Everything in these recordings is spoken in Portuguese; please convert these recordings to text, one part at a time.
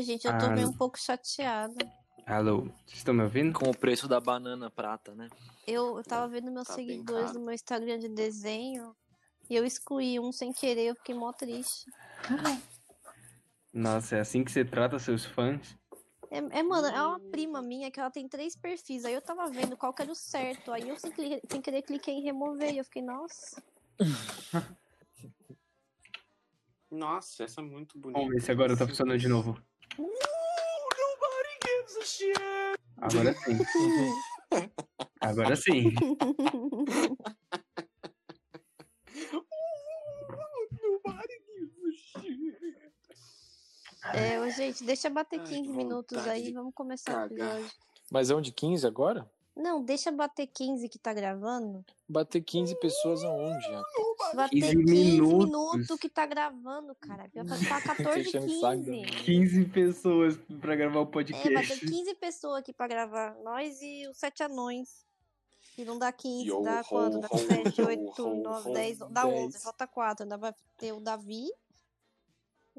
Ai, gente, eu tô Ah. meio um pouco chateada. Alô, vocês estão me ouvindo? Com o preço da banana prata, né? Eu, eu tava vendo meus Tá seguidores no meu Instagram de desenho e eu excluí um sem querer, eu fiquei mó triste. Nossa, é assim que você trata seus fãs? É, é, mano, é uma prima minha que ela tem três perfis. Aí eu tava vendo qual que era o certo. Aí eu sem, cli- sem querer cliquei em remover e eu fiquei, nossa. Nossa, essa é muito bonita. Vamos ver se agora tá funcionando de novo. Agora sim. Agora sim. É, gente, deixa bater Ai, 15 que minutos aí vamos começar o episódio. Mas é um de 15 agora? Não, deixa bater 15 que tá gravando. Bater 15 pessoas aonde? Bater 15 15 minutos. minutos. que tá gravando, cara. 14 o saco da 15. 15 pessoas pra gravar o É, vai podcast. ter 15 pessoas aqui pra gravar. Nós e os sete anões. Que não dá 15, Yo, dá ho, quanto? Dá ho, 7, ho, 8, ho, 9, ho, 10, dá 10. 11, falta 4. Ainda vai ter o Davi.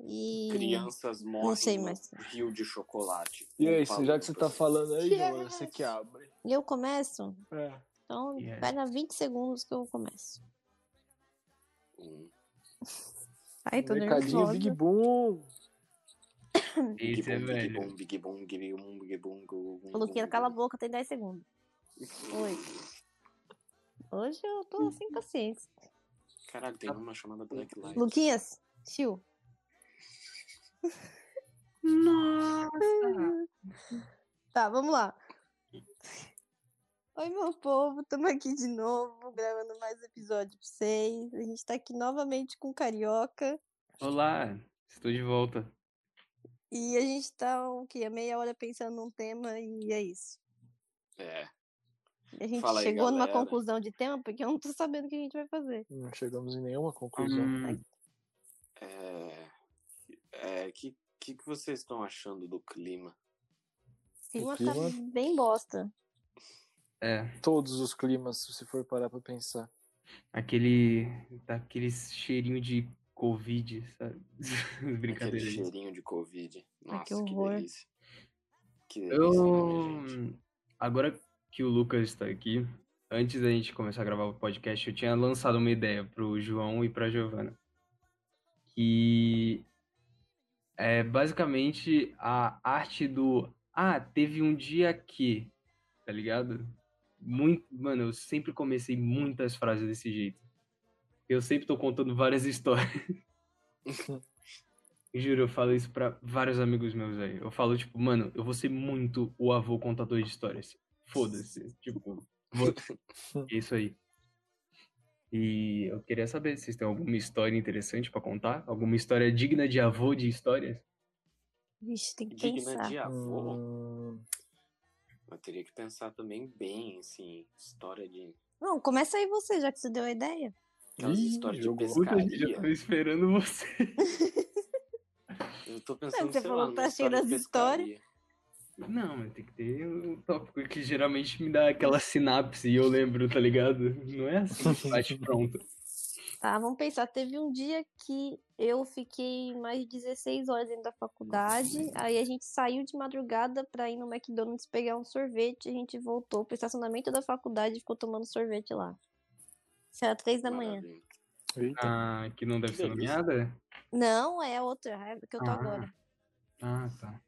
E. Crianças morrem sei no mais. rio de chocolate. E aí, já que você tá falando aí, Yes. Você que abre. Eu começo? É. Então, Yes. espera 20 segundos que eu começo. Um Ai, tô Mercadinho nervosa. Big Boom. Big boom, big boom, big boom, big boom, big boom, Luquinha, boom, cala a boom. boca, tem 10 segundos. Oi. Hoje eu tô sem paciência. Caralho, tem uma chamada Black Light. Luquinhas, tio. Nossa! Tá, vamos lá. Oi, meu povo, estamos aqui de novo, gravando mais episódio pra vocês. A gente tá aqui novamente com o Carioca. Olá, estou de volta. E a gente tá, o quê? Meia hora pensando num tema e é isso. É. E a gente Fala aí, chegou numa galera. conclusão de tema porque eu não tô sabendo o que a gente vai fazer. Não chegamos em nenhuma conclusão. Hum, É. É. Que, que, que vocês estão achando do clima? O clima, clima- tá bem bosta. é, Todos os climas, se você for parar pra pensar. aquele. Tá aquele cheirinho de Covid, sabe? Aquele Brincadeira. cheirinho de Covid. Nossa, que, horror. delícia. Que delícia, gente. Eu. Agora que o Lucas está aqui, antes da gente começar a gravar o podcast, eu tinha lançado uma ideia pro João e pra Giovana. Que é basicamente a arte do. Ah, teve um dia que. Tá ligado? Muito. Mano, eu sempre comecei muitas frases desse jeito. Eu sempre tô contando várias histórias. Juro, eu falo isso pra vários amigos meus aí. Eu falo, tipo, mano, eu vou ser muito o avô contador de histórias. Foda-se. Tipo, vou... é isso aí. E eu queria saber se vocês têm alguma história interessante pra contar? Alguma história digna de avô de histórias? Vixe, tem que Digna pensar. de avô. Hum, Eu teria que pensar também bem, assim, história de. Não, começa aí você, já que você deu a ideia. Aquelas Ih, histórias de pescaria. eu tô esperando você. Eu tô pensando, Você sei falou lá, que tá cheio história das histórias. Não, mas tem que ter um tópico que geralmente me dá aquela sinapse e eu lembro, tá ligado? Não é assim, bate pronto. Tá, vamos pensar. Teve um dia que eu fiquei mais de 16 horas dentro da faculdade. Aí a gente saiu de madrugada pra ir no McDonald's pegar um sorvete. A gente voltou pro estacionamento da faculdade e ficou tomando sorvete lá. Isso era 3 da manhã. Eita. Ah, que não deve Que ser nomeada? Não, é a outra é que eu tô Ah. agora. Ah, tá.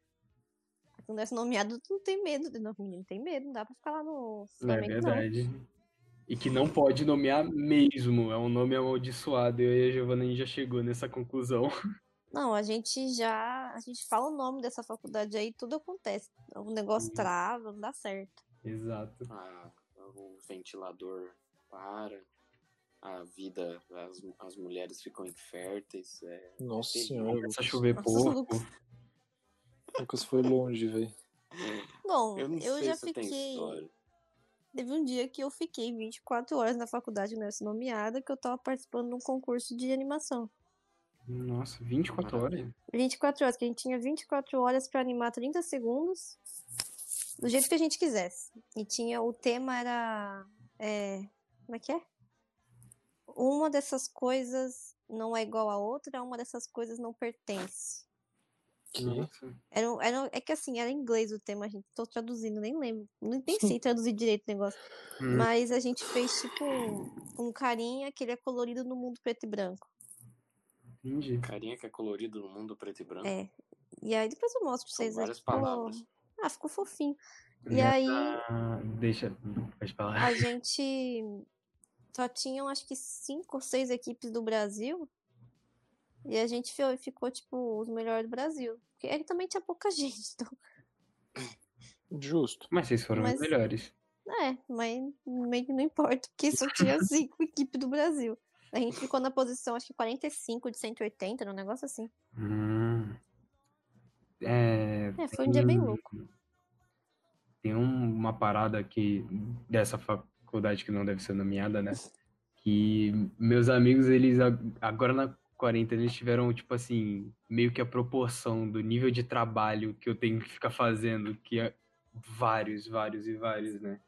Quando é nomeado, tu não tem medo. Não, menino, tem medo. Não dá pra ficar lá no Não é estacionamento, não. verdade. E que não pode nomear mesmo. É um nome amaldiçoado. Eu e a Giovanna já chegou nessa conclusão. Não, a gente já. A gente fala o nome dessa faculdade aí, tudo acontece. O negócio Uhum. trava, não dá certo. Exato. Ah, o ventilador para. A vida, as, as mulheres ficam inférteis. É, Nossa Sim, senhora, Começa a chover pouco. Lucas. Foi longe, velho. Bom, eu eu já fiquei. Teve um dia que eu fiquei 24 horas na faculdade nessa nomeada, que eu tava participando de um concurso de animação. Nossa, 24 horas? 24 horas, que a gente tinha 24 horas pra animar 30 segundos, do jeito que a gente quisesse. E tinha, o tema era, é, como é que é? Uma dessas coisas não é igual a outra, uma dessas coisas não pertence. Que? Era, era, é que assim, era em inglês o tema, a gente tô traduzindo, nem lembro. Nem, sei traduzir direito o negócio. Hum. Mas a gente fez tipo um carinha que ele é colorido no mundo preto e branco. Entendi. Carinha que é colorido no mundo preto e branco. É. E aí depois eu mostro pra São vocês. aí várias ficou- palavras. Ah, ficou fofinho. E Já aí tá- Deixa. Pode falar. a gente só tinham acho que cinco ou seis equipes do Brasil. E a gente ficou, tipo, os melhores do Brasil. Porque ele também tinha pouca gente. Então, Justo. Mas vocês foram Mas- os melhores. é, mas meio que não importa, porque só tinha cinco equipes do Brasil. A gente ficou na posição, acho que 45 de 180, era um negócio assim. Hum. É, É, foi um dia bem louco. Tem um- uma parada que dessa faculdade que não deve ser nomeada, né? Que meus amigos, eles agora na quarentena, eles tiveram, tipo assim, meio que a proporção do nível de trabalho que eu tenho que ficar fazendo, que é vários, vários e vários, né?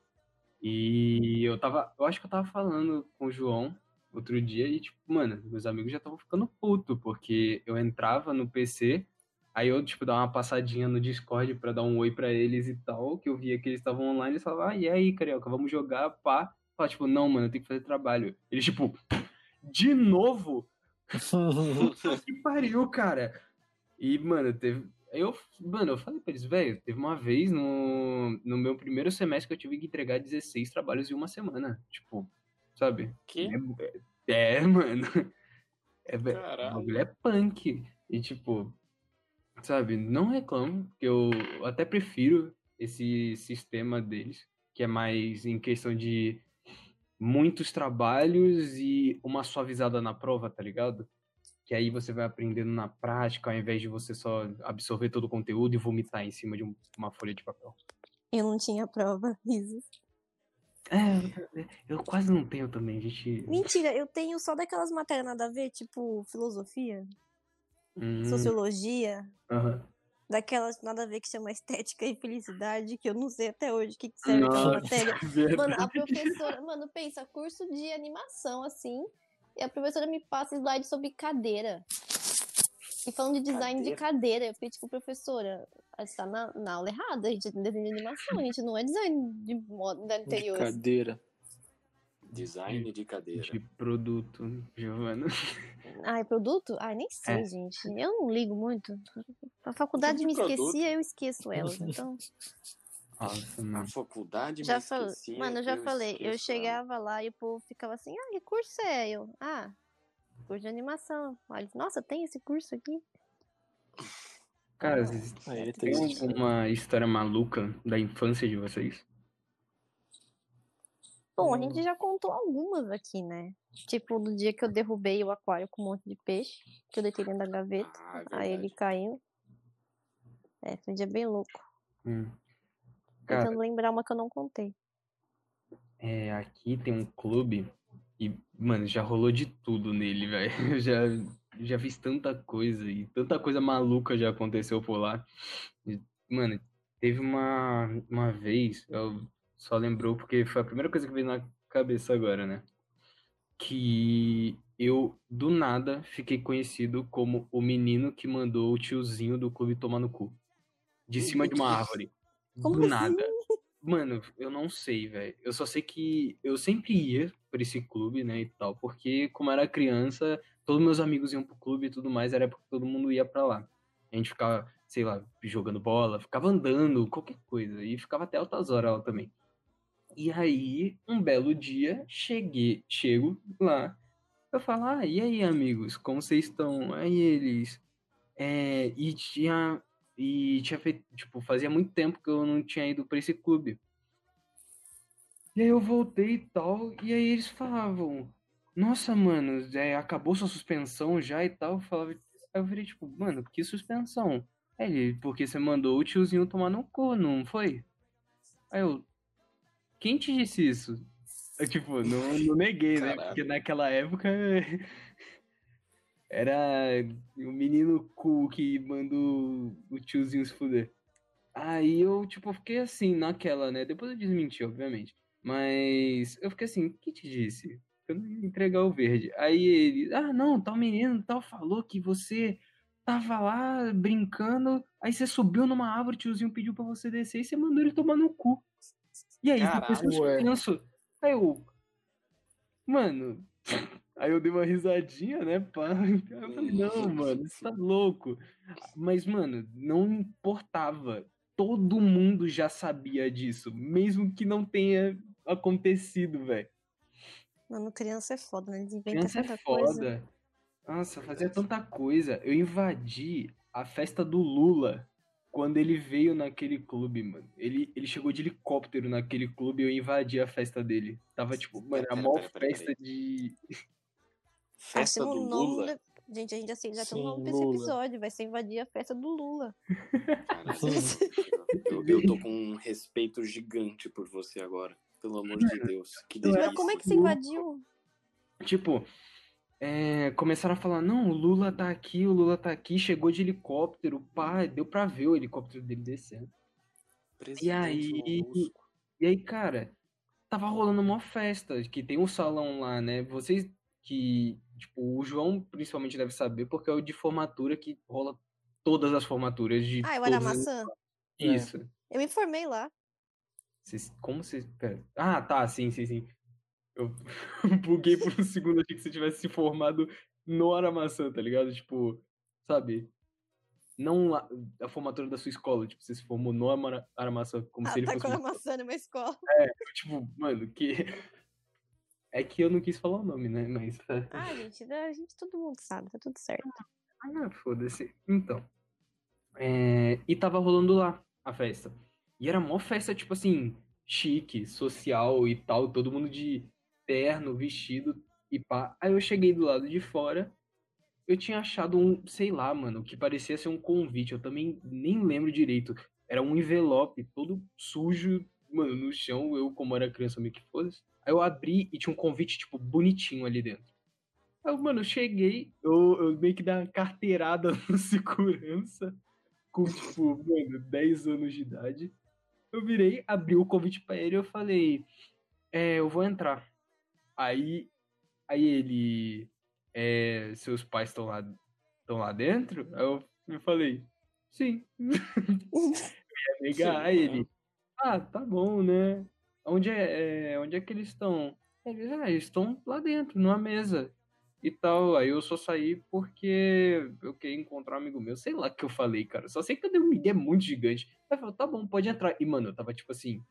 E eu tava, eu acho que eu tava falando com o João outro dia e, tipo, mano, meus amigos já estavam ficando puto, porque eu entrava no PC, aí eu, tipo, dava uma passadinha no Discord pra dar um oi pra eles e tal, que eu via que eles estavam online, eles falavam, ah, e aí, Carioca, vamos jogar, pá. Eu falava, tipo, não, mano, eu tenho que fazer trabalho. Eles, tipo, de novo? Que pariu, cara. E, mano, teve. Eu, mano, eu falei pra eles, velho, teve uma vez no, no meu primeiro semestre que eu tive que entregar 16 trabalhos em uma semana. Tipo, sabe? Que? É, é, mano. É, o Caralho. é punk. E, tipo, sabe, não reclamo, porque eu até prefiro esse sistema deles, que é mais em questão de muitos trabalhos e uma suavizada na prova, tá ligado? Que aí você vai aprendendo na prática, ao invés de você só absorver todo o conteúdo e vomitar em cima de um- uma folha de papel. Eu não tinha prova, risos. É, eu quase não tenho também, gente. Mentira, eu tenho só daquelas matérias nada a ver, tipo filosofia, Hum, sociologia, aham. Daquelas nada a ver que chama estética e felicidade, que eu não sei até hoje o que, que serve aquela matéria. verdade. Mano, a professora, mano, pensa, curso de animação, assim, e a professora me passa slide sobre cadeira. E falando de design de cadeira, eu fiquei tipo, professora, a gente tá na, na aula errada, a gente tem desenho de animação, a gente não é design de moda da De interior. cadeira. Design de cadeira. De produto, Giovana. Ai, produto? Ai, nem sei, É. gente. Eu não ligo muito. A faculdade me produto? esquecia, eu esqueço elas. Então, Nossa, A mano. faculdade já me falei. esquecia, Mano, eu já falei. Eu esqueço ela. chegava lá e o povo ficava assim: ah, que curso é? Eu, ah, curso de animação. Eles, Nossa, tem esse curso aqui? Cara, têm tem alguma história maluca da infância de vocês? Bom, a Hum. gente já contou algumas aqui, né? Tipo, do dia que eu derrubei o aquário com um monte de peixe, que eu deitei dentro da gaveta, Ah, é aí ele caiu. É, foi um dia bem louco. Hum. Cara, Tentando lembrar uma que eu não contei. é, aqui tem um clube e, mano, já rolou de tudo nele, velho. Eu já, já fiz tanta coisa e tanta coisa maluca já aconteceu por lá. E, mano, teve uma, uma vez, eu só lembrou porque foi a primeira coisa que veio na cabeça agora, né? Que eu, do nada, fiquei conhecido como o menino que mandou o tiozinho do clube tomar no cu. De cima de uma árvore. Como do assim? nada. Mano, eu não sei, velho. Eu só sei que eu sempre ia pra esse clube, né, e tal, porque como era criança, todos meus amigos iam pro clube e tudo mais, era porque todo mundo ia pra lá. A gente ficava, sei lá, jogando bola, ficava andando, qualquer coisa, e ficava até altas horas lá também. E aí, um belo dia, cheguei, chego lá, eu falo, ah, e aí, amigos, como vocês estão? Aí eles, é, e tinha, e tinha feito, tipo, fazia muito tempo que eu não tinha ido pra esse clube. E aí eu voltei e tal, e aí eles falavam, nossa, mano, é, acabou sua suspensão já e tal. Eu falava, aí eu virei tipo, mano, que suspensão? Aí ele, porque você mandou o tiozinho tomar no cu, não foi? Aí eu, quem te disse isso? Eu, tipo, não, não neguei, né? Porque naquela época era o menino cool que mandou o tiozinho se fuder. Aí eu, tipo, fiquei assim, naquela, né? Depois eu desmenti, obviamente. Mas eu fiquei assim, quem te disse? Eu não ia entregar o verde. Aí ele, ah, não, tal menino tal falou que você tava lá brincando, aí você subiu numa árvore, o tiozinho pediu pra você descer e você mandou ele tomar no cu. E aí, depois Caralho, eu ué. penso, aí eu. Mano. Aí eu dei uma risadinha, né, pá? Eu falei, não, mano, você tá louco. Mas, mano, não importava. Todo mundo já sabia disso, mesmo que não tenha acontecido, velho. Mano, criança é foda, né? Eles inventam Criança é tanta coisa. foda. Nossa, fazia tanta coisa. Eu invadi a festa do Lula quando ele veio naquele clube, mano. Ele, ele chegou de helicóptero naquele clube e eu invadi a festa dele. Tava tipo, mano, a maior pera, pera, festa de. Festa Achamos do um nome Lula. de- Gente, a gente assim, já tem um nome pra esse Lula. episódio. Vai ser invadir a festa do Lula. Caralho, eu, eu tô com um respeito gigante por você agora. Pelo amor de Deus. Que Mas como é que você invadiu? Tipo, é, começaram a falar: não, o Lula tá aqui, o Lula tá aqui, chegou de helicóptero, pá, deu pra ver o helicóptero dele descendo. Presidente E aí- Molusco. E aí, cara, tava rolando uma festa, que tem um salão lá, né? Vocês que, tipo, o João principalmente deve saber, porque é o de formatura que rola todas as formaturas de Ah, eu era maçã. Isso. Eu me formei lá. Vocês- como vocês... Pera. Ah, tá, sim, sim, sim. Eu buguei por um segundo, achei que você tivesse se formado no Aramaçã, tá ligado? Tipo, sabe? Não lá- a formatura da sua escola, tipo, você se formou no Aramaçã, como Ah, se ele tá fosse com a uma maçã numa escola. Tipo, mano, que. É que eu não quis falar o nome, né? Mas. é. Ah, gente, a gente, todo mundo sabe, tá tudo certo. Ah, foda-se. Então. é, E tava rolando lá a festa. E era mó festa, tipo assim, chique, social e tal, todo mundo de terno, vestido e pá. Aí eu cheguei do lado de fora, eu tinha achado um, sei lá, mano, que parecia ser um convite, eu também nem lembro direito. Era um envelope todo sujo, mano, no chão, eu como era criança meio que foda-se. Aí eu abri e tinha um convite, tipo, bonitinho ali dentro. Aí, mano, eu cheguei, eu, eu meio que dei uma carteirada no segurança, com, tipo, mano, 10 anos de idade. Eu virei, abri o convite pra ele e eu falei, é, eu vou entrar. Aí, aí ele, é, seus pais estão lá, estão lá dentro? Aí eu, eu falei, sim. eu ia negar, aí ele, ah, tá bom, né? Onde é, é, onde é que eles estão? Eles, ah, eles estão lá dentro, numa mesa e tal. Aí eu só saí porque eu queria encontrar um amigo meu. Sei lá o que eu falei, cara. Só sei que eu dei uma ideia muito gigante. Aí eu falei, tá bom, pode entrar. E, mano, eu tava tipo assim.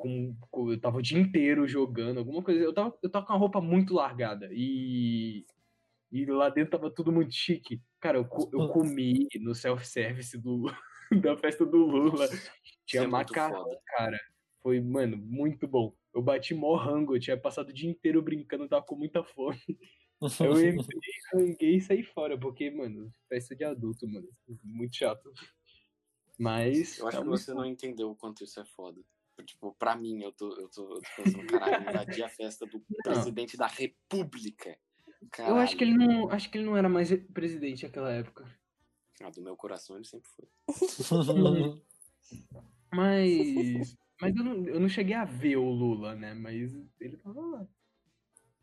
Com, com- eu tava o dia inteiro jogando, alguma coisa. Eu tava, eu tava com a roupa muito largada. E. E lá dentro tava tudo muito chique. Cara, eu, eu comi no self-service do, da festa do Lula. Tinha é macarrão, cara. Foi, mano, muito bom. Eu bati mó rango, eu tinha passado o dia inteiro brincando, tava com muita fome. Eu entrei, ranguei e saí fora, porque, mano, festa de adulto, mano. Muito chato. Mas. Eu acho é que você não entendeu o quanto isso é foda. Tipo, pra mim, eu tô, eu tô, eu tô pensando, caralho, invadir a festa do presidente da república. Eu acho que ele Caralho. não. Acho que ele não era mais presidente naquela época. Ah, do meu coração ele sempre foi. Mas. Mas eu não, eu não cheguei a ver o Lula, né? Mas ele tava lá.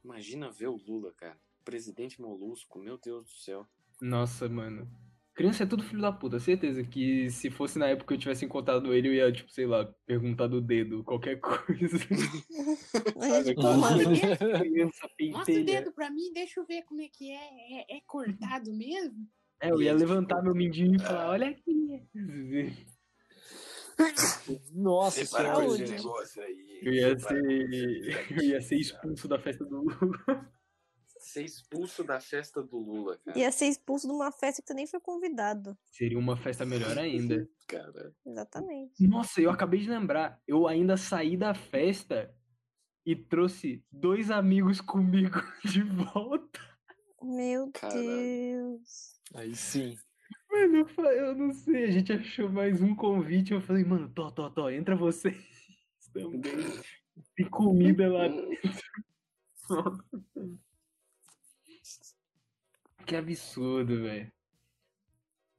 Imagina ver o Lula, cara. Presidente Molusco, meu Deus do céu. Nossa, mano. Criança é tudo filho da puta, certeza que se fosse na época que eu tivesse encontrado ele, eu ia, tipo, sei lá, perguntar do dedo, qualquer coisa. Sabe, pô, mano, criança Mostra o dedo pra mim, deixa eu ver como é que é. É, é cortado mesmo? É, eu ia levantar tipo, meu mindinho e falar, olha aqui. Nossa Separa Saúde. negócio aí. Eu ia ser. Eu ia ser expulso da festa do Lula. Ser expulso da festa do Lula, cara. ia ser expulso de uma festa que tu nem foi convidado. Seria uma festa melhor ainda. Cara, Exatamente. Nossa, eu acabei de lembrar. Eu ainda saí da festa e trouxe dois amigos comigo de volta. Meu Caralho. Deus. Aí sim. Mano, eu, não sei, a gente achou mais um convite. Eu falei, mano, tô, tô, tô, entra vocês também. Tem comida lá dentro. Que absurdo, velho.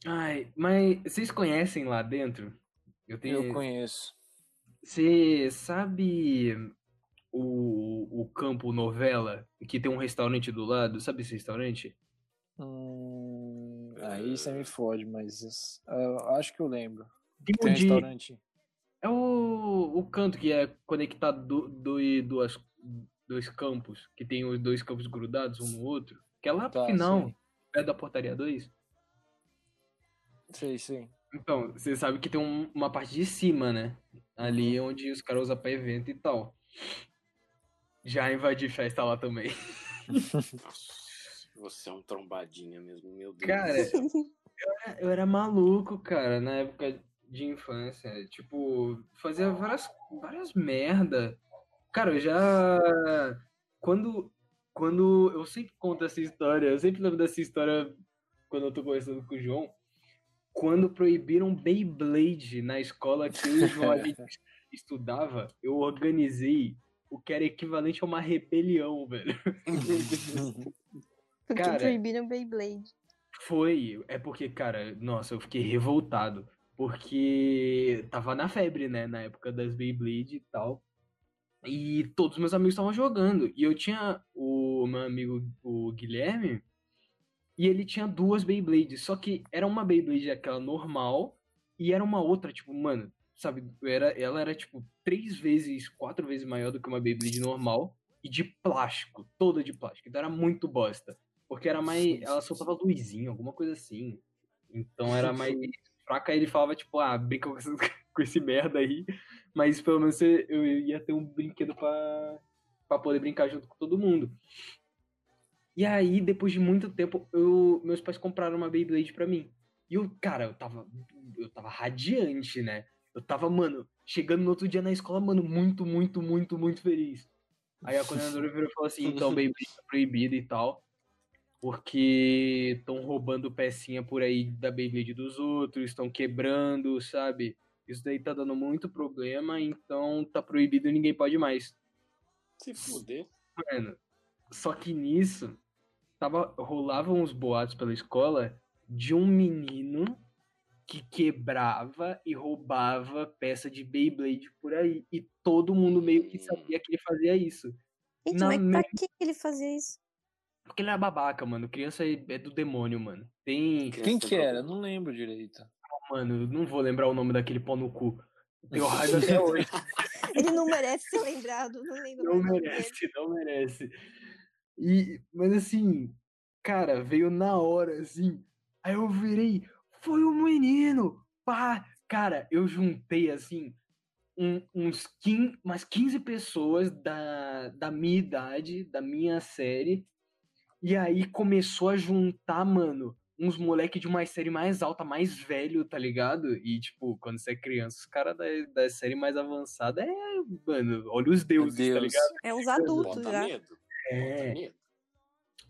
Ai, mas vocês conhecem lá dentro? Eu tenho. Eu conheço. Você sabe o, o Campo Novela, que tem um restaurante do lado? Sabe esse restaurante? Hum, Aí você me fode, mas ah, eu acho que eu lembro. Tem Tem um de- restaurante. É o, o canto que é conectado do, do, duas, dois campos, que tem os dois campos grudados um no outro, que é lá pro Tá, final, sei. perto da portaria 2. Sei, sei. Então, você sabe que tem um- uma parte de cima, né? Ali Uhum. onde os caras usam pra evento e tal. Já invadi festa lá também. Você é um trombadinha mesmo, meu Deus. Cara, do céu. Eu era maluco, cara, na época de infância. Tipo, fazia várias, várias merda. Cara, eu já. Quando. Quando. Eu sempre conto essa história, eu sempre lembro dessa história quando eu tô conversando com o João. Quando proibiram Beyblade na escola que eu e o João estudava, eu organizei o que era equivalente a uma rebelião, velho. Porque Cara- proibiram Beyblade. Foi, é porque, cara, nossa, eu fiquei revoltado. Porque tava na febre, né, na época das Beyblade e tal. E todos os meus amigos estavam jogando. E eu tinha o meu amigo, o Guilherme, e ele tinha duas Beyblades. Só que era uma Beyblade aquela normal, e era uma outra, tipo, mano, sabe, era, ela era, tipo, três vezes, quatro vezes maior do que uma Beyblade normal, e de plástico, toda de plástico. Então era muito bosta. Porque era mais. Ela soltava luzinha, alguma coisa assim. Então era mais fraca. Aí ele falava, tipo, ah, brinca com, esse- com esse merda aí. Mas pelo menos eu ia ter um brinquedo pra poder brincar junto com todo mundo. E aí, depois de muito tempo, eu, meus pais compraram uma Beyblade pra mim. E eu, cara, eu tava. Eu tava radiante, né? Eu tava, mano, chegando no outro dia na escola, mano, muito, muito, muito, muito feliz. Aí a coordenadora virou e falou assim, então, Beyblade tá proibida e tal porque estão roubando pecinha por aí da Beyblade dos outros, estão quebrando, sabe? Isso daí tá dando muito problema, então tá proibido e ninguém pode mais. Se fuder. Mano, só que nisso, tava, rolavam uns boatos pela escola de um menino que quebrava e roubava peça de Beyblade por aí. E todo mundo meio que sabia que ele fazia isso. Gente, Na mas me- pra que ele fazia isso? Porque ele era babaca, mano. Criança é é do demônio, mano. Tem. Quem que era? Não lembro direito. Mano, eu não vou lembrar o nome daquele pau no cu. Tenho raiva até hoje. Ele não merece ser lembrado, não lembro Não o nome dele. merece, não merece. E, mas assim, cara, veio na hora, assim. Aí eu virei, foi um menino! Pá! Cara, eu juntei, assim, um- uns 15, umas 15 pessoas da, da minha idade, da minha série. E aí começou a juntar, mano, uns moleque de uma série mais alta, mais velho, tá ligado? E, tipo, quando você é criança, os caras da, da série mais avançada é, mano, olha os deuses, tá Deus. ligado? É uns adultos já. medo. É. Bota.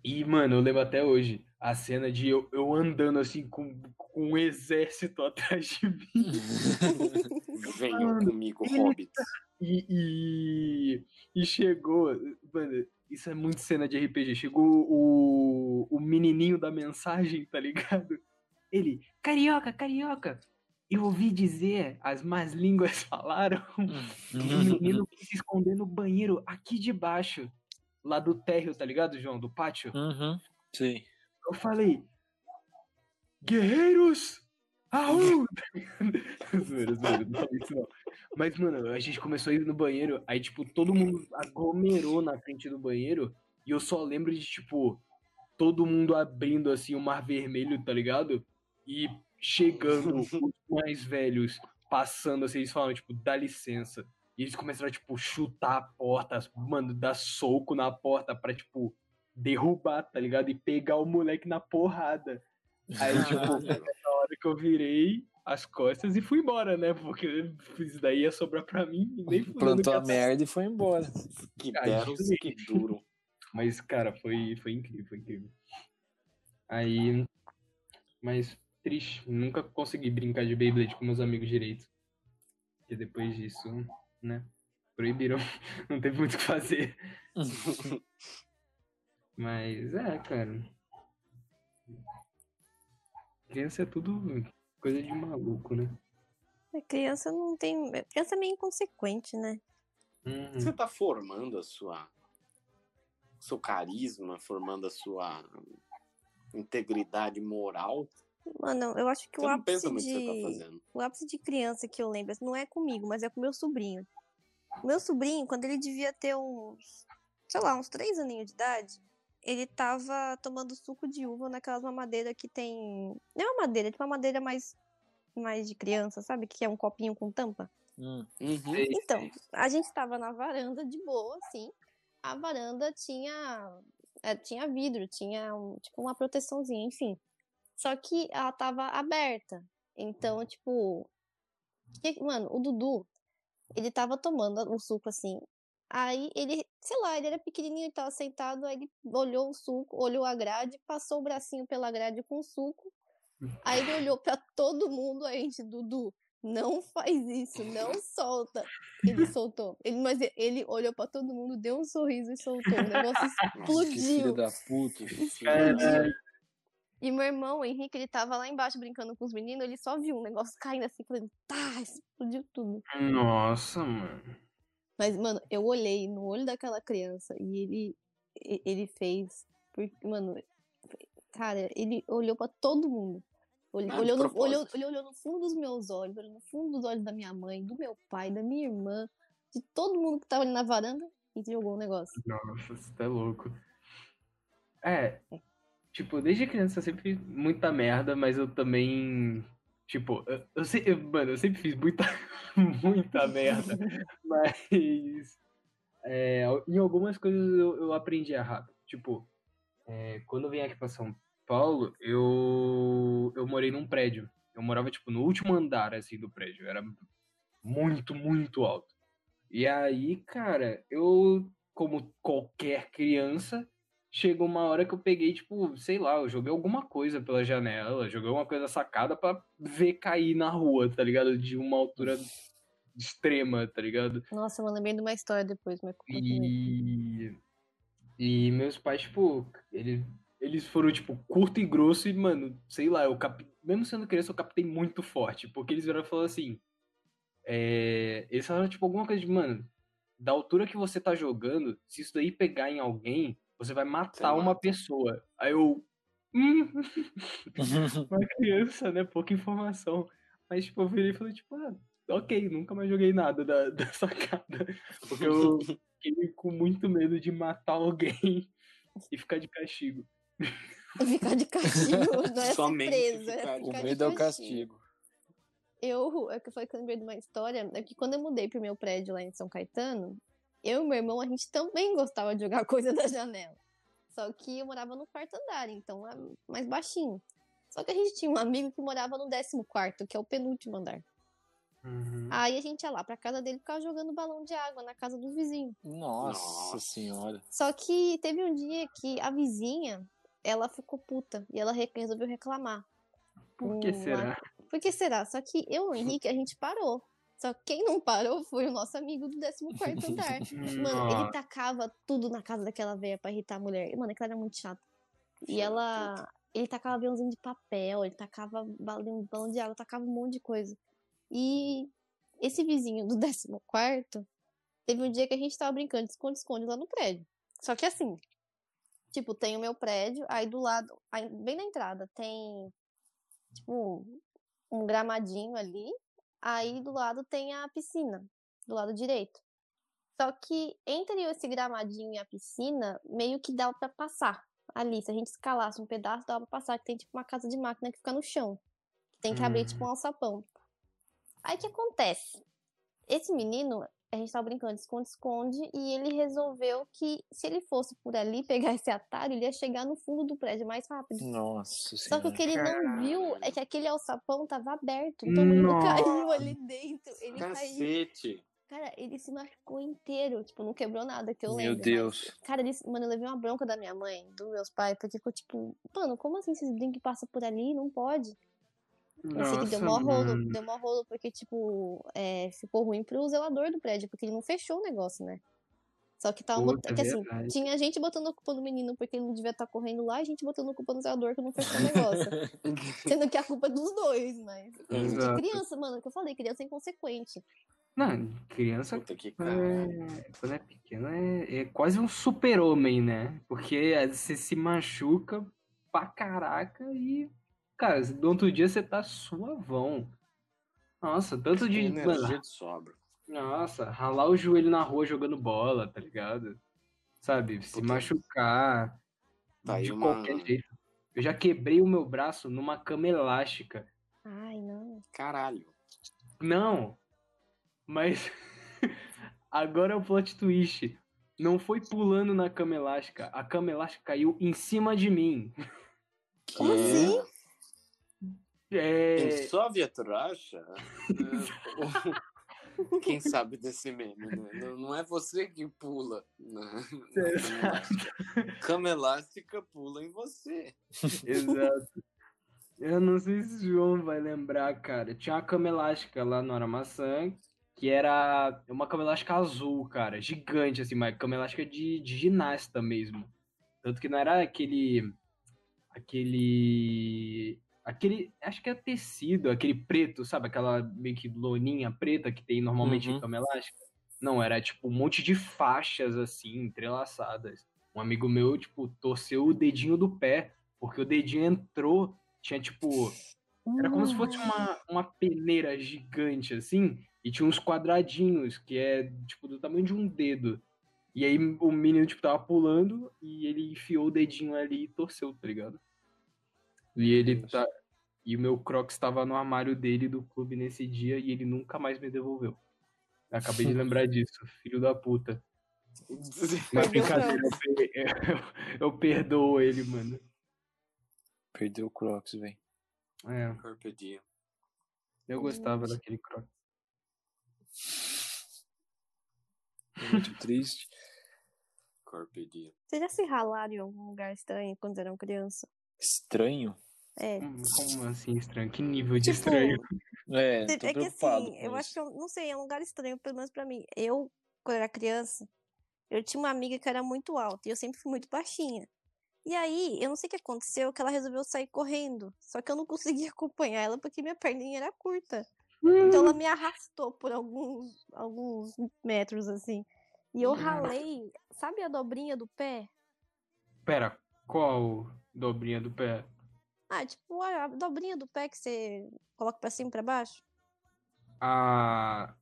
E, mano, eu lembro até hoje a cena de eu, eu andando assim com, com um exército atrás de mim. Venham Mano, comigo, hobbits. E, e, e chegou. Mano, isso é muito cena de RPG. Chegou o, o menininho da mensagem, tá ligado? Ele, carioca, carioca. Eu ouvi dizer, as más línguas falaram, que o menino quis se esconder no banheiro aqui de baixo. Lá do térreo, tá ligado, João? Do pátio. Uhum. Sim. Eu falei, guerreiros, zoeira, zoeira, não falei isso não. Mas, mano, a gente começou a ir no banheiro, aí, tipo, todo mundo aglomerou na frente do banheiro, e eu só lembro de, tipo, todo mundo abrindo, assim, o mar vermelho, tá ligado? E chegando os mais velhos, passando, assim, eles falaram, tipo, dá licença. E eles começaram a, tipo, chutar a porta, mano, dar soco na porta pra, tipo, derrubar, tá ligado? E pegar o moleque na porrada. Aí, tipo, na hora que eu virei as costas e fui embora, né? Porque isso daí ia sobrar pra mim e nem Plantou a merda e foi embora. Que justamente. que duram. Mas, cara, foi, foi incrível, foi incrível. Aí. Mas triste, nunca consegui brincar de Beyblade com meus amigos direito. Porque depois disso, né? Proibiram. Não teve muito o que fazer. Mas é, cara. Criança é tudo coisa de maluco, né? A criança não tem. a Criança é meio inconsequente, né? Uhum. Você tá formando a sua. seu carisma, formando a sua integridade moral Mano, eu acho que Você o não pensa ápice no que você tá de. fazendo. O ápice de criança que eu lembro, não é comigo, mas é com meu sobrinho. Meu sobrinho, quando ele devia ter uns, sei lá, uns três aninhos de idade, ele tava tomando suco de uva naquelas mamadeiras que tem. Não é uma madeira, é tipo uma madeira mais, mais de criança, sabe? Que é um copinho com tampa. Hum. Uhum. Então, a gente tava na varanda de boa, assim. A varanda tinha, é, tinha vidro, tinha um- tipo uma proteçãozinha, enfim. Só que ela tava aberta. Então, tipo. que- Mano, o Dudu, ele tava tomando o suco assim. Aí ele, sei lá, ele era pequenininho, ele tava sentado, aí ele olhou o suco, olhou a grade, passou o bracinho pela grade com o suco. Aí ele olhou pra todo mundo, aí a gente, Dudu, não faz isso, não solta. Ele soltou. Ele, mas ele olhou pra todo mundo, deu um sorriso e soltou. O negócio Que filho explodiu. da puta. Caralho. E meu irmão, o Henrique, ele tava lá embaixo brincando com os meninos, ele só viu um negócio caindo assim, falando, tá, explodiu tudo. Nossa, mano. Mas, mano, eu olhei no olho daquela criança e ele, ele fez. Porque, mano, cara, ele olhou pra todo mundo. Olhou, Ah, olhou, no, olhou, olhou, no fundo dos meus olhos, olhou no fundo dos olhos da minha mãe, do meu pai, da minha irmã, de todo mundo que tava ali na varanda e jogou o negócio. Nossa, você tá louco. É, tipo, desde criança sempre muita merda, mas eu também. Tipo, eu, eu, eu- mano, eu sempre fiz muita, muita merda, mas. é, em algumas coisas eu, eu aprendi rápido. Tipo, é, quando eu vim aqui pra São Paulo, eu, eu morei num prédio. Eu morava, tipo, no último andar, assim, do prédio. Era muito, muito alto. E aí, cara, eu, como qualquer criança, chegou uma hora que eu peguei, tipo, sei lá, eu joguei alguma coisa pela janela, joguei uma coisa sacada pra ver cair na rua, tá ligado? De uma altura extrema, tá ligado? Nossa, eu lembrei de uma história depois, mas. E, e meus pais, tipo, eles, eles foram, tipo, curto e grosso e, mano, sei lá, eu cap... mesmo sendo criança, eu captei muito forte, porque eles vieram e falaram assim, é... eles falaram, tipo, alguma coisa de, mano, da altura que você tá jogando, se isso daí pegar em alguém, você vai matar uma pessoa. Aí eu, hum, uma criança, né, pouca informação. Mas, tipo, eu virei e falei, tipo, ah, ok, nunca mais joguei nada da, da sacada. Porque eu fiquei com muito medo de matar alguém e ficar de castigo. Ficar de castigo não é Somente surpresa, ficar é O medo é o castigo. castigo. Eu, é que foi que eu lembrei de uma história, é que quando eu mudei pro meu prédio lá em São Caetano, eu e meu irmão, a gente também gostava de jogar coisa da janela. Só que eu morava no quarto andar, então é mais baixinho. Só que a gente tinha um amigo que morava no 14 que é o penúltimo andar. Uhum. Aí a gente ia lá pra casa dele e ficava jogando balão de água na casa dos vizinhos. Nossa, Nossa. senhora. Só que teve um dia que a vizinha, ela ficou puta e ela re- resolveu reclamar. Por que Hum, será? Por que será? Só que eu e o Henrique, a gente parou. Só que quem não parou foi o nosso amigo do 14 andar. Mano, ele tacava tudo na casa daquela velha pra irritar a mulher. Mano, aquela era muito chata. E ela. Ele tacava aviãozinho de papel, ele tacava balão, balão de água, tacava um monte de coisa. E esse vizinho do 14 teve um dia que a gente tava brincando de esconde-esconde lá no prédio. Só que assim, tipo, tem o meu prédio, aí do lado, aí bem na entrada, tem tipo um gramadinho ali, aí do lado tem a piscina, do lado direito. Só que entre esse gramadinho e a piscina, meio que dá pra passar ali. Se a gente escalasse um pedaço, dava pra passar, que tem tipo uma casa de máquina que fica no chão. Que tem que abrir tipo um alçapão. Aí o que acontece? Esse menino, a gente tava brincando de esconde-esconde, e ele resolveu que se ele fosse por ali pegar esse atalho, ele ia chegar no fundo do prédio mais rápido. Nossa Só que o que ele não viu é que aquele alçapão tava aberto. Então o menino Nossa. caiu ali dentro. Ele caiu. Cacete. Cara, ele se machucou inteiro. Tipo, não quebrou nada que eu Meu lembro. Deus. Mas, cara, ele, mano, eu levei uma bronca da minha mãe, dos meus pais, porque ficou tipo, mano, como assim esses brinquedos passam por ali? Não pode. Eu sei que deu mó rolo, deu mó rolo, porque, tipo, é, ficou ruim pro zelador do prédio, porque ele não fechou o negócio, né? Só que tava Puta, botando. Que assim, verdade. tinha gente botando a culpa no menino porque ele não devia estar correndo lá, e gente botando a culpa no zelador que não fechou o negócio. Sendo que a culpa é dos dois, mas. Exato. De criança, mano, que eu falei, criança é inconsequente. Não, criança Puta que é, quando é pequeno é, é quase um super-homem, né? Porque você se machuca pra caraca e Cara, no outro dia você tá suavão. Nossa, tanto de. Energia Mano, de sobra. nossa, ralar o joelho na rua jogando bola, tá ligado? Sabe? Se Puta. machucar Tá de uma- qualquer jeito. Eu já quebrei o meu braço numa cama elástica. Ai, não. Caralho. Não. Mas agora é o plot twist. Não foi pulando na cama elástica. A cama elástica caiu em cima de mim. Como assim? É... A Vietracha? Quem sabe desse meme, né? Não, não é você que pula. na- elástica. Cama elástica pula em você. Exato. Eu não sei se o João vai lembrar, cara. Tinha uma cama elástica lá no Aramaçã, que era uma cama elástica azul, cara. Gigante, assim, mas cama elástica de, de ginasta mesmo. Tanto que não era aquele. Aquele. Aquele. Acho que é tecido, aquele preto, sabe? Aquela meio que loninha preta que tem normalmente Uhum. em cama elástica. Não, era tipo um monte de faixas, assim, entrelaçadas. Um amigo meu, tipo, torceu o dedinho do pé, porque o dedinho entrou, tinha tipo. Era como se fosse uma, uma peneira gigante, assim, e tinha uns quadradinhos, que é, tipo, do tamanho de um dedo. E aí o menino, tipo, tava pulando e ele enfiou o dedinho ali e torceu, tá ligado? E ele tá. E o meu Crocs estava no armário dele do clube nesse dia e ele nunca mais me devolveu. Acabei de lembrar disso, filho da puta. Mas brincadeira, eu, per- eu, eu perdoo ele, mano. Perdeu o Crocs, velho. É, Carpe diem. eu gostava daquele Crocs. Muito triste. Carpe diem. Vocês já se ralaram em algum lugar estranho quando eram criança? Estranho? É. Hum, Como assim estranho? Que nível de Tipo, estranho? É, É tô que preocupado assim, com eu isso. acho que eu não sei, é um lugar estranho, pelo menos pra mim. Eu, quando era criança, eu tinha uma amiga que era muito alta e eu sempre fui muito baixinha. E aí, eu não sei o que aconteceu, que ela resolveu sair correndo. Só que eu não conseguia acompanhar ela porque minha perninha era curta. Então ela me arrastou por alguns, alguns metros, assim. E eu ralei, sabe a dobrinha do pé? Pera, qual dobrinha do pé? Ah, tipo a a dobrinha do pé que você coloca pra cima e pra baixo? A.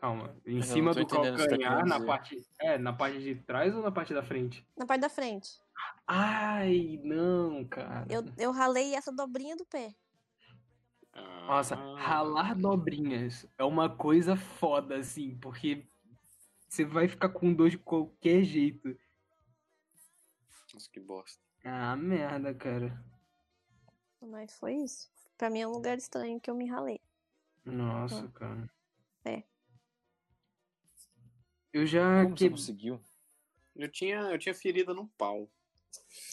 Calma. Em não cima do tá calcanhar, na dizer. parte. É, na parte de trás ou na parte da frente? Na parte da frente. Ai, não, cara. Eu, eu ralei essa dobrinha do pé. Nossa, Ah. ralar dobrinhas é uma coisa foda, assim, porque você vai ficar com dor de qualquer jeito. Nossa, que bosta. Ah, merda, cara. Mas foi isso. Pra mim é um lugar estranho que eu me ralei. Nossa, Ah. cara. É. Eu já Como você que... conseguiu? Eu tinha, eu tinha ferida no pau.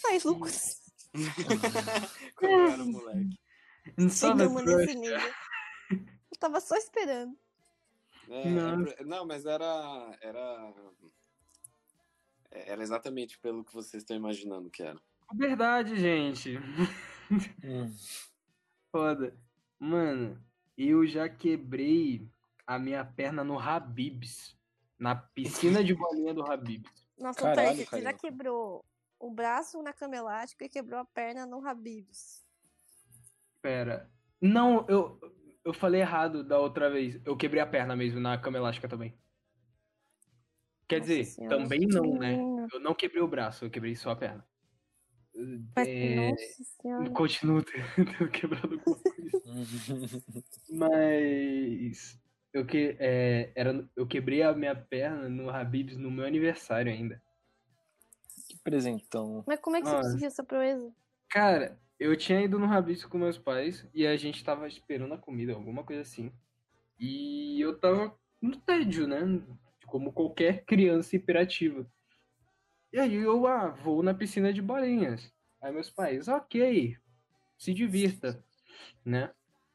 Ai, Lucas, Quando eu era moleque. Da chegamos nesse nível. Eu tava só esperando. É, Não. é não, mas era. Era. Era exatamente pelo que vocês estão imaginando que era. Verdade, gente. Foda. Mano, eu já quebrei a minha perna no Habibs. Na piscina de bolinha do Habibs. Nossa, Caralho, peraí, você já quebrou o braço na cama elástica e quebrou a perna no Habibs. Pera. Não, eu, eu falei errado da outra vez. Eu quebrei a perna mesmo na cama elástica também. Quer Nossa dizer, Senhora, também não, né? Eu não quebrei o braço, eu quebrei só a perna. Mas, É. Continuo tendo quebrado alguma coisa. Mas eu, que, é, era, eu quebrei a minha perna no Habibs no meu aniversário ainda. que presentão. Mas como é que você conseguiu essa proeza? Cara, eu tinha ido no Habib's com meus pais e a gente tava esperando a comida, alguma coisa assim. E eu tava no tédio, né? Como qualquer criança hiperativa. E aí eu, ah, vou na piscina de bolinhas. Aí meus pais, ok, se divirta, né?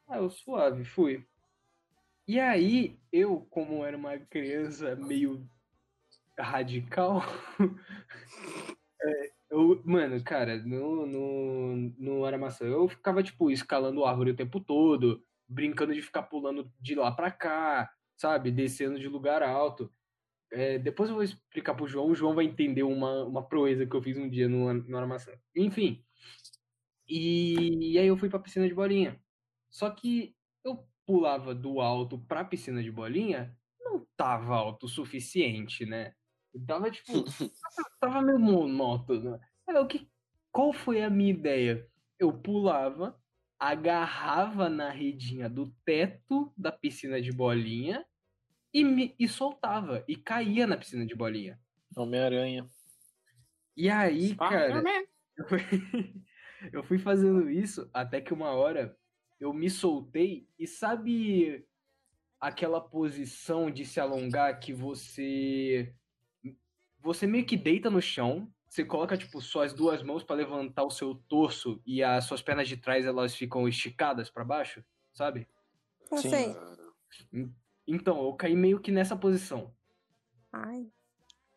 Aí eu suave, fui. E aí, eu, como era uma criança meio radical, é, eu, mano, cara, no, no, no Aramaçã, eu ficava, tipo, escalando árvore o tempo todo, brincando de ficar pulando de lá pra cá, sabe? Descendo de lugar alto. É, depois eu vou explicar pro João, o João vai entender uma, uma proeza que eu fiz um dia no, no Aramaçã. Enfim. E, e aí eu fui pra piscina de bolinha. Só que eu pulava do alto pra piscina de bolinha, não tava alto o suficiente, né? Eu tava, tipo, tava, tava meio monótono. Aí, o que, qual foi a minha ideia? Eu pulava, agarrava na redinha do teto da piscina de bolinha e, me, e soltava. E caía na piscina de bolinha. Homem-Aranha. E aí, cara, Spider-Man. eu fui, eu fui fazendo isso até que uma hora eu me soltei e sabe aquela posição de se alongar que você você meio que deita no chão, você coloca tipo suas duas mãos pra levantar o seu torso e as suas pernas de trás elas ficam esticadas pra baixo, sabe? Não Sim. Então, eu caí meio que nessa posição. Ai.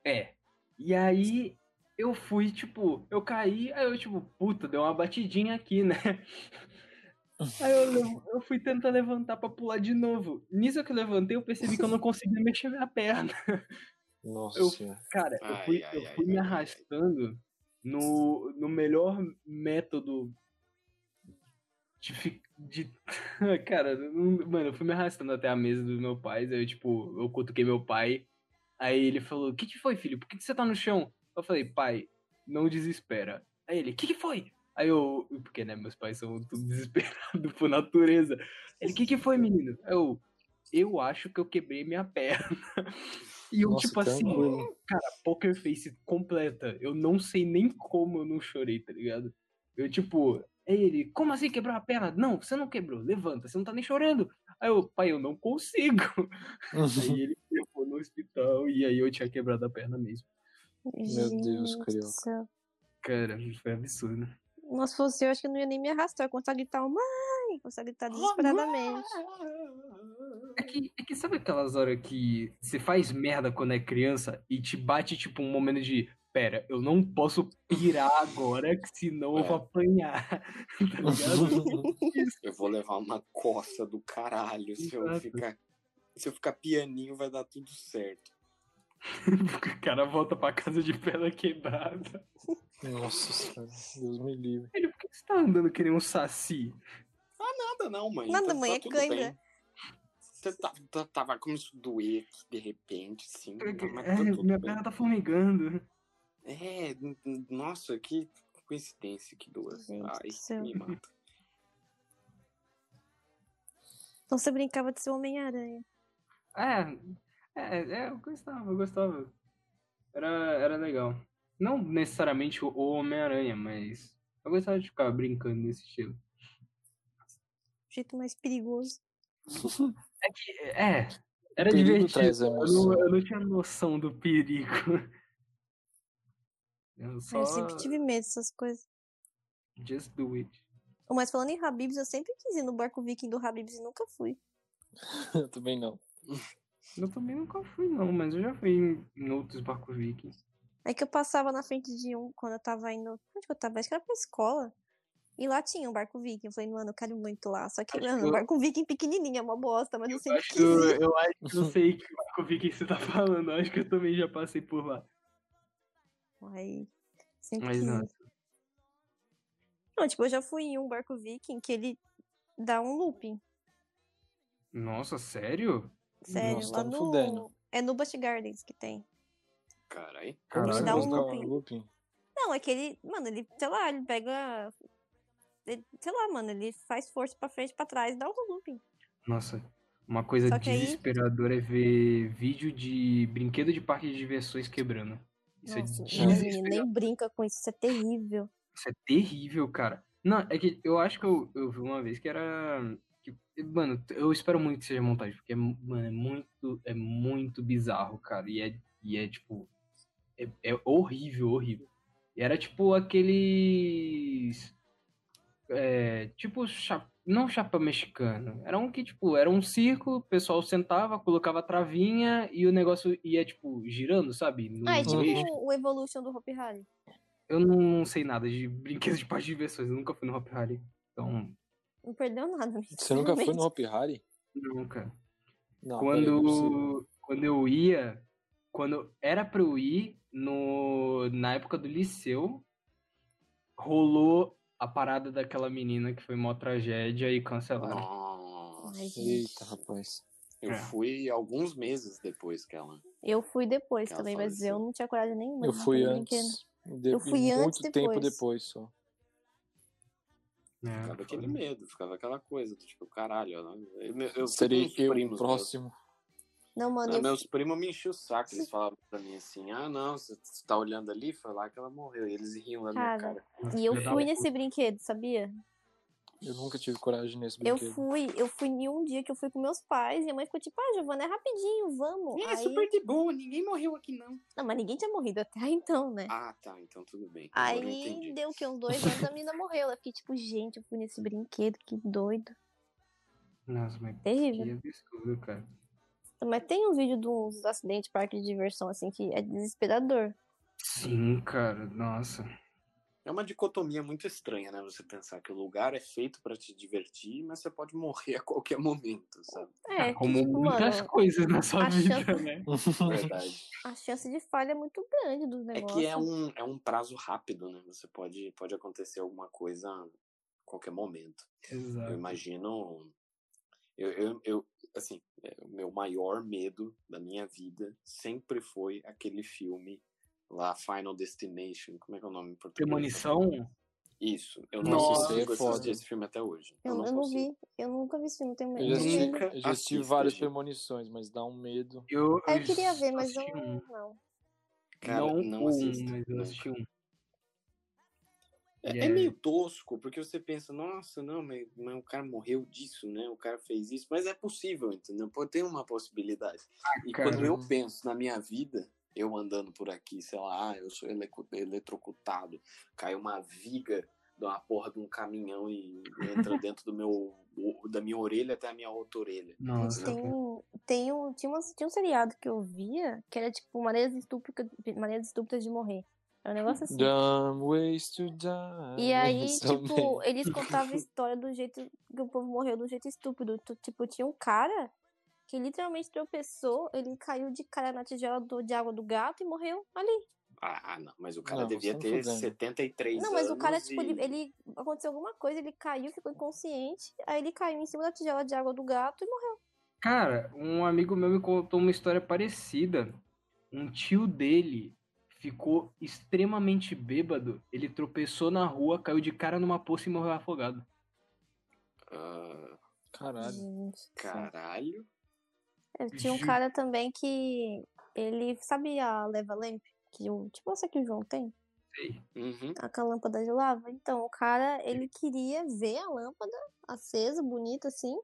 É. E aí eu fui, tipo, eu caí, aí eu, tipo, puta, deu uma batidinha aqui, né? Aí eu, eu fui tentar levantar pra pular de novo. Nisso que eu levantei, eu percebi que eu não conseguia mexer minha perna. Nossa Eu-. Cara, eu Ai, fui, ai, eu ai, fui me ai, ai. arrastando no, no melhor método de, de. Cara, mano, eu fui me arrastando até a mesa do meu pai. Aí eu, tipo, eu cutuquei meu pai. Aí ele falou: O que, que foi, filho? Por que, que você tá no chão? Eu falei: Pai, não desespera. Aí ele: O que, que foi? Aí eu. Porque, né, meus pais são tudo desesperados por natureza. Ele: O que, que foi, menino? Aí eu. Eu acho que eu quebrei minha perna. E eu, Nossa, tipo assim, tranquilo. cara, poker face completa. Eu não sei nem como eu não chorei, tá ligado? Eu, tipo, aí ele, como assim quebrou a perna? Não, você não quebrou, levanta, você não tá nem chorando. Aí eu, pai, eu não consigo. Aí ele levou no hospital e aí eu tinha quebrado a perna mesmo. Meu Deus, carioca. céu. Cara, foi absurdo. Nossa, se fosse eu, acho que eu não ia nem me arrastar. Eu conseguia gritar, mãe! Consegue gritar desesperadamente. É que, é que sabe aquelas horas que você faz merda quando é criança e te bate, tipo, um momento de. Pera, eu não posso pirar agora, que senão eu vou apanhar. tá ligado? eu vou levar uma coça do caralho. Se eu Exato. ficar. Se eu ficar pianinho, vai dar tudo certo. o cara volta pra casa de perna quebrada. Nossa. Deus me livre. Ele, por que você tá andando que nem um saci? Nada não, mãe. Nada, tá, mãe, tá é tudo cãibra. bem. Você tá, tá, tava começando a doer aqui de repente, sim. Mas É, tá minha bem. perna tá formigando. É, nossa, que coincidência que duas. Gente do Ai, céu. me mata. Então você brincava de ser Homem-Aranha. É, é, é, eu gostava, eu gostava. Era, era legal. Não necessariamente o o Homem-Aranha, mas eu gostava de ficar brincando nesse estilo. jeito mais perigoso. É, era perigo divertido. traz Eu não, eu não tinha noção do perigo. Eu só. Eu sempre tive medo dessas coisas. Just do it. Mas falando em Habibs, eu sempre quis ir no barco viking do Habibs e nunca fui. Eu também não. Eu também nunca fui, não, mas eu já fui em, em outros barcos vikings. É que eu passava na frente de um quando eu tava indo. Onde que eu tava? Acho que era pra escola. E lá tinha um barco viking. Eu falei, mano, eu quero muito lá. Só que, Acho mano, que o barco viking pequenininho é uma bosta, mas eu Eu sempre acho, quis que eu, ir. eu acho que eu sei que barco viking você tá falando. Eu acho que eu também já passei por lá. Aí, sempre Mas quis não. tipo, eu já fui em um barco viking que ele dá um looping. Nossa, sério? Sério, Nossa, lá tá no. fudendo. É no Busch Gardens que tem. Carai. Caralho. você dá um gosta de looping. looping? Não, é que ele. Mano, ele, sei lá, ele pega. ele- sei lá, mano, ele faz força pra frente e pra trás, dá um looping. Nossa, uma coisa que aí- desesperadora é ver vídeo de brinquedo de parque de diversões quebrando. Isso Nossa, é não, nem brinca com isso, isso é terrível. Isso é terrível, cara. Não, é que eu acho que eu, eu vi uma vez que era. Que, mano, eu espero muito que seja montagem, porque, é, mano, é muito, é muito bizarro, cara. E é, e é tipo. É, é horrível, horrível. E era tipo aqueles. É, tipo, cha- não chapa mexicano. Era um que, tipo, era um círculo, o pessoal sentava, colocava a travinha e o negócio ia, tipo, girando, sabe? No Ah, é no tipo o Evolution do Hopi Hari. Eu não sei nada de brinquedos de parque de diversões, eu nunca fui no Hop Harry. Então, Não perdeu nada. Você nunca foi no. Hopi Hari? nunca. Não, não é quando, quando eu ia, quando era pra eu ir, no, na época do liceu, rolou a parada daquela menina que foi mó tragédia e cancelaram. Nossa. Eita, rapaz. Eu É. fui alguns meses depois que ela. Eu fui depois também, mas eu não tinha coragem nenhuma. Eu de fui antes. de- Eu fui muito antes, tempo depois. depois só. É, Ficava aquele medo, ficava aquela coisa, tipo, caralho, eu, eu, uns eu o primos meus. Não, mano, Ah, eu meus primos me enchiam o saco, eles falavam pra mim assim, ah não, você tá olhando ali, foi lá que ela morreu. E eles riam da minha Cara, cara. E eu fui nesse brinquedo, sabia? Eu nunca tive coragem nesse Eu brinquedo. fui, eu fui em um dia que eu fui com meus pais e a mãe ficou tipo, ah, Giovana, é rapidinho, vamos. É Aí- super de boa, ninguém morreu aqui não. Não, mas ninguém tinha morrido até então, né? Ah, tá, então tudo bem. Eu Aí deu o que? Uns dois anos a menina morreu. Eu fiquei tipo, gente, eu fui nesse brinquedo, que doido. Nossa, mas Terrível. que absurdo, cara. Mas tem um vídeo de uns acidentes de parque de diversão, assim, que é desesperador. Sim, cara, nossa. É uma dicotomia muito estranha, né? Você pensar que o lugar é feito pra te divertir, mas você pode morrer a qualquer momento, sabe? É, que, Como tipo, muitas mano, coisas na sua a vida, chance- né? Verdade. a chance de falha é muito grande dos É negócios. que é um, é um prazo rápido, né? Você pode, pode acontecer alguma coisa a qualquer momento. Eu Exato. imagino. Eu, eu, eu assim, é, o meu maior medo da minha vida sempre foi aquele filme lá, Final Destination. Como é que é o nome em português? Premonição? Isso. Eu não Nossa, consigo é assistir esse filme até hoje. Eu, Eu, não eu não vi, eu nunca vi esse filme, tenho Eu já medo. assisti, Nunca eu já assisti assista, várias gente. premonições, mas dá um medo. Eu, Ah, eu queria ver, mas um. não. Cara, não, não um, assista, mas eu assisti um. É, E é meio tosco, porque você pensa, nossa, não, mas, mas o cara morreu disso, né? O cara fez isso, mas é possível, entendeu? Pode ter uma possibilidade. e cara. quando eu penso na minha vida, eu andando por aqui, sei lá, ah, eu sou eletrocutado, cai uma viga de uma porra de um caminhão e entra dentro do meu da minha orelha até a minha outra orelha. Nossa, tem, um- tem um, tinha, uma, tinha um seriado que eu via que era tipo maneiras estúpidas, maneiras estúpidas de morrer. É um negócio assim. Dumb ways to die. E aí, tipo, eles contavam a história do jeito que o povo morreu do jeito estúpido. Tipo, tinha um cara que literalmente tropeçou, ele caiu de cara na tigela do- de água do gato e morreu ali. Ah, não, mas o cara Não, devia ter fudendo. 73 Não, mas o cara, anos tipo, e- ele, ele- aconteceu alguma coisa, ele caiu, ficou inconsciente, aí ele caiu em cima da tigela de água do gato e morreu. Cara, um amigo meu me contou uma história parecida. Um tio dele ficou extremamente bêbado. Ele tropeçou na rua, caiu de cara numa poça e morreu afogado. Ah, Caralho. Caralho. É, tinha um Ju- cara também que ele sabia a leva lamp, que o tipo essa que o João tem, Sei. Uhum. a lâmpada de lava. Então, o cara, ele queria ver a lâmpada acesa, bonita assim,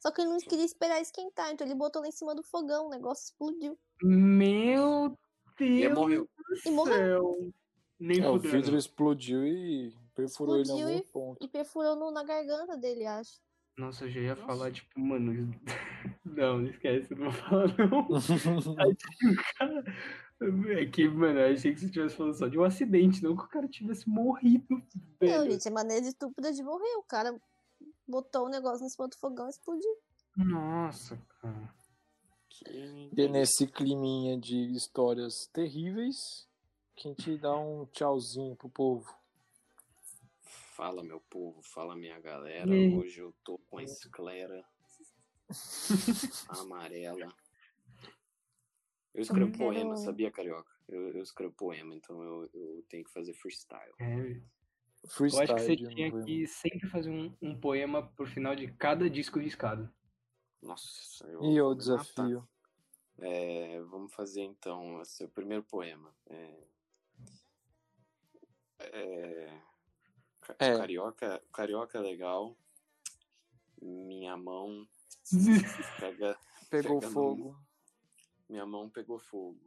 só que ele não queria esperar esquentar, então ele botou lá em cima do fogão, o negócio explodiu Meu E Deus morreu. E morreu. Nem É, o vidro explodiu e perfurou ele em Explodiu algum e- ponto. e perfurou no- na garganta dele, acho. Nossa, eu já ia Nossa. falar, tipo, mano. Não, não esquece, não vou falar, não. Aí, cara. É que, mano, eu achei que você tivesse falando só de um acidente, não que o cara tivesse morrido, Não, velho. gente, é maneira estúpida de morrer. O cara botou o negócio em cima do fogão e explodiu. Nossa, cara. Que- E nesse climinha de histórias terríveis, que a gente dá um tchauzinho pro povo. Fala, meu povo, fala, minha galera. E aí? Hoje eu tô com a esclera amarela. Eu escrevo quero- poema, sabia, Carioca? Eu, eu escrevo poema, então eu, eu tenho que fazer freestyle. É, eu acho Freestyle. que você tinha que sempre fazer um, um poema por final de cada disco riscado. Nossa, eu E o desafio. É, vamos fazer então o primeiro poema. É, é, É. Carioca, carioca é legal. Minha mão pega, Pegou Pega no- fogo. minha mão pegou fogo.